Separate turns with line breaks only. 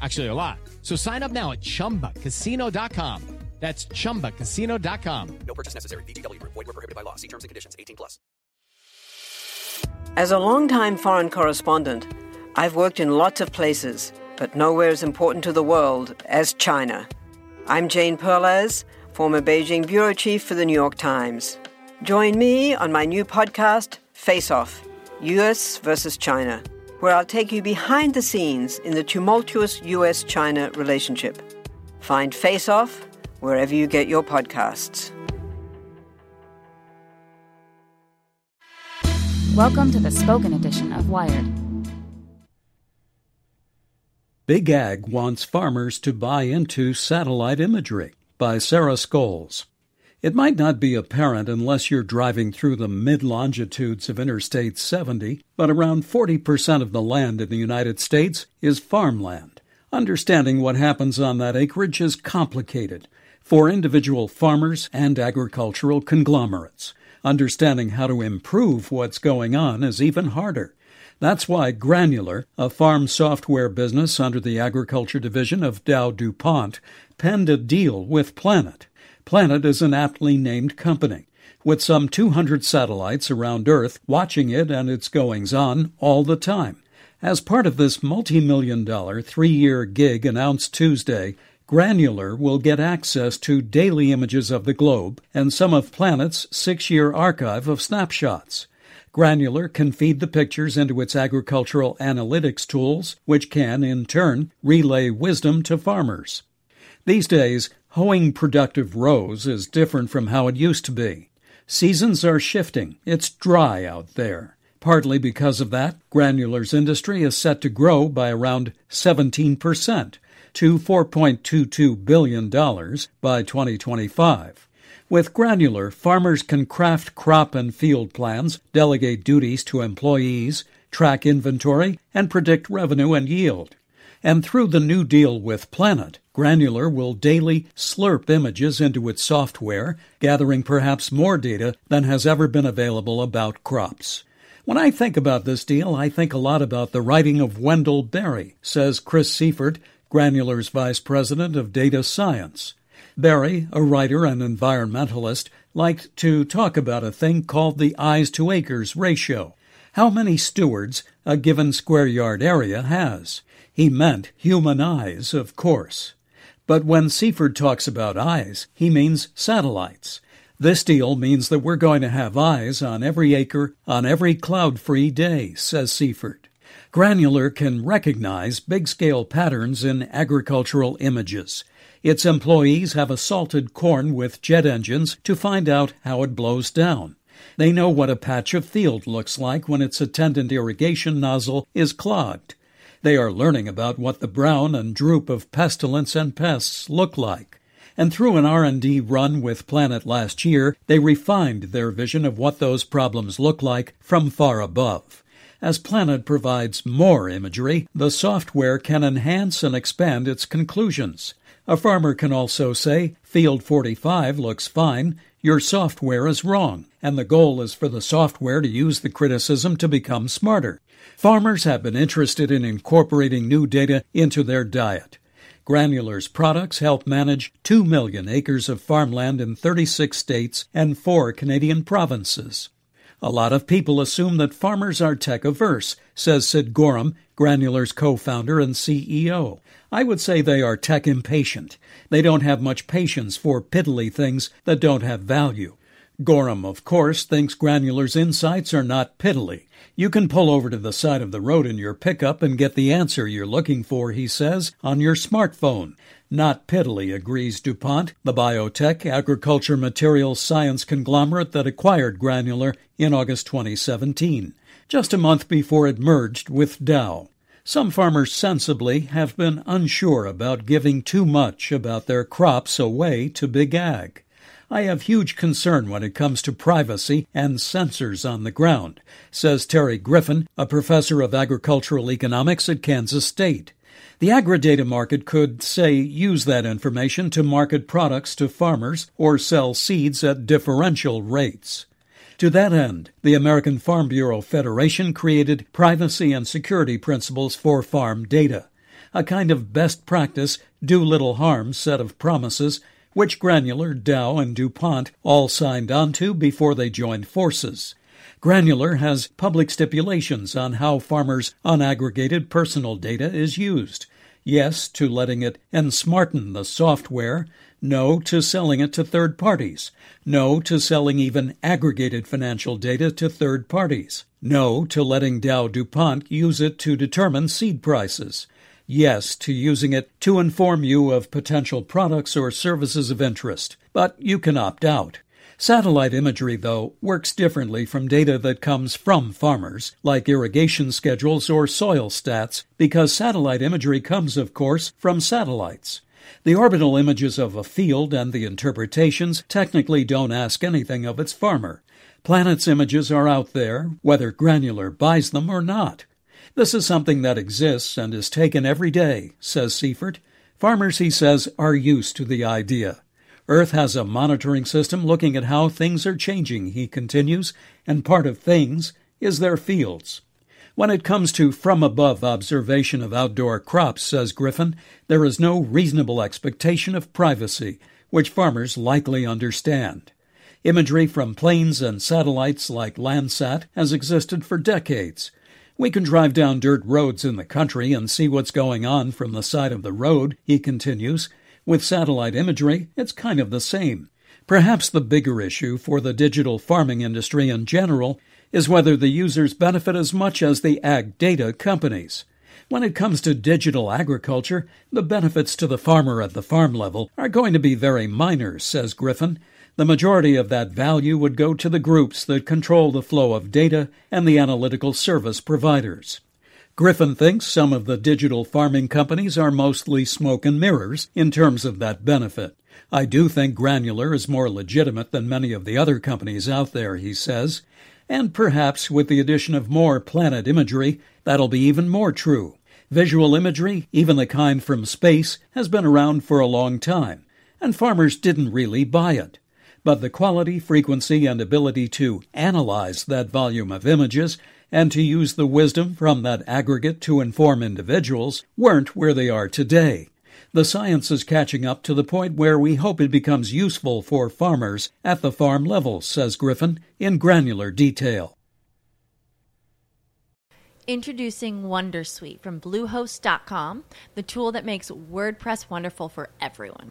Actually, a lot. So sign up now at chumbacasino.com. That's chumbacasino.com.
No purchase necessary. VGW Group. Void were prohibited by law. See terms and conditions. 18 plus.
As a longtime foreign correspondent, I've worked in lots of places, but nowhere as important to the world as China. I'm Jane Perlez, former Beijing bureau chief for the New York Times. Join me on my new podcast, Face Off US versus China, where I'll take you behind the scenes in the tumultuous US China relationship. Find Face Off wherever you get your podcasts.
Welcome to the spoken edition of Wired.
Big Ag wants farmers to buy into satellite imagery by Sarah Scoles. It might not be apparent unless you're driving through the mid longitudes of Interstate 70, but around 40% of the land in the United States is farmland. Understanding what happens on that acreage is complicated for individual farmers and agricultural conglomerates. Understanding how to improve what's going on is even harder. That's why Granular, a farm software business under the Agriculture Division of Dow DuPont, penned a deal with Planet. Planet is an aptly named company, with some 200 satellites around Earth watching it and its goings on all the time. As part of this multi million dollar three year gig announced Tuesday, Granular will get access to daily images of the globe and some of Planet's six year archive of snapshots. Granular can feed the pictures into its agricultural analytics tools, which can, in turn, relay wisdom to farmers. These days, hoeing productive rows is different from how it used to be. Seasons are shifting. It's dry out there. Partly because of that, Granular's industry is set to grow by around 17% to $4.22 billion by 2025. With Granular, farmers can craft crop and field plans, delegate duties to employees, track inventory, and predict revenue and yield. And through the new deal with Planet, Granular will daily slurp images into its software, gathering perhaps more data than has ever been available about crops. When I think about this deal, I think a lot about the writing of Wendell Berry, says Chris Seifert, Granular's vice president of data science. Berry, a writer and environmentalist, liked to talk about a thing called the eyes to acres ratio. How many stewards a given square yard area has. He meant human eyes, of course. But when Seifert talks about eyes, he means satellites. This deal means that we're going to have eyes on every acre on every cloud free day, says Seifert. Granular can recognize big scale patterns in agricultural images. Its employees have assaulted corn with jet engines to find out how it blows down. They know what a patch of field looks like when its attendant irrigation nozzle is clogged. They are learning about what the brown and droop of pestilence and pests look like. And through an R&D run with Planet last year, they refined their vision of what those problems look like from far above. As Planet provides more imagery, the software can enhance and expand its conclusions. A farmer can also say, Field 45 looks fine, your software is wrong, and the goal is for the software to use the criticism to become smarter. Farmers have been interested in incorporating new data into their diet. Granular's products help manage 2 million acres of farmland in 36 states and 4 Canadian provinces. A lot of people assume that farmers are tech averse, says Sid Gorham, Granular's co founder and CEO. I would say they are tech impatient. They don't have much patience for piddly things that don't have value. Gorham, of course, thinks Granular's insights are not piddly. You can pull over to the side of the road in your pickup and get the answer you're looking for, he says, on your smartphone. Not piddly, agrees DuPont, the biotech agriculture materials science conglomerate that acquired Granular in August 2017, just a month before it merged with Dow. Some farmers sensibly have been unsure about giving too much about their crops away to big ag. I have huge concern when it comes to privacy and sensors on the ground, says Terry Griffin, a professor of agricultural economics at Kansas State. The agri-data market could, say, use that information to market products to farmers or sell seeds at differential rates. To that end, the American Farm Bureau Federation created privacy and security principles for farm data, a kind of best practice, do little harm set of promises which Granular, Dow, and DuPont all signed onto before they joined forces. Granular has public stipulations on how farmers' unaggregated personal data is used. Yes to letting it ensmarten the software, no to selling it to third parties. No to selling even aggregated financial data to third parties. No to letting Dow DuPont use it to determine seed prices. Yes to using it to inform you of potential products or services of interest. But you can opt out. Satellite imagery, though, works differently from data that comes from farmers, like irrigation schedules or soil stats, because satellite imagery comes, of course, from satellites. The orbital images of a field and the interpretations technically don't ask anything of its farmer. Planet's images are out there, whether Granular buys them or not. This is something that exists and is taken every day, says Seifert. Farmers, he says, are used to the idea. Earth has a monitoring system looking at how things are changing, he continues, and part of things is their fields. When it comes to from above observation of outdoor crops, says Griffin, there is no reasonable expectation of privacy, which farmers likely understand. Imagery from planes and satellites like Landsat has existed for decades. We can drive down dirt roads in the country and see what's going on from the side of the road, he continues. With satellite imagery, it's kind of the same. Perhaps the bigger issue for the digital farming industry in general is whether the users benefit as much as the ag data companies. When it comes to digital agriculture, the benefits to the farmer at the farm level are going to be very minor, says Griffin. The majority of that value would go to the groups that control the flow of data and the analytical service providers. Griffin thinks some of the digital farming companies are mostly smoke and mirrors in terms of that benefit. I do think Granular is more legitimate than many of the other companies out there, he says. And perhaps with the addition of more planet imagery, that'll be even more true. Visual imagery, even the kind from space, has been around for a long time, and farmers didn't really buy it. But the quality, frequency, and ability to analyze that volume of images and to use the wisdom from that aggregate to inform individuals weren't where they are today. The science is catching up to the point where we hope it becomes useful for farmers at the farm level, says Griffin, in granular detail.
Introducing Wondersuite from Bluehost.com, the tool that makes WordPress wonderful for everyone.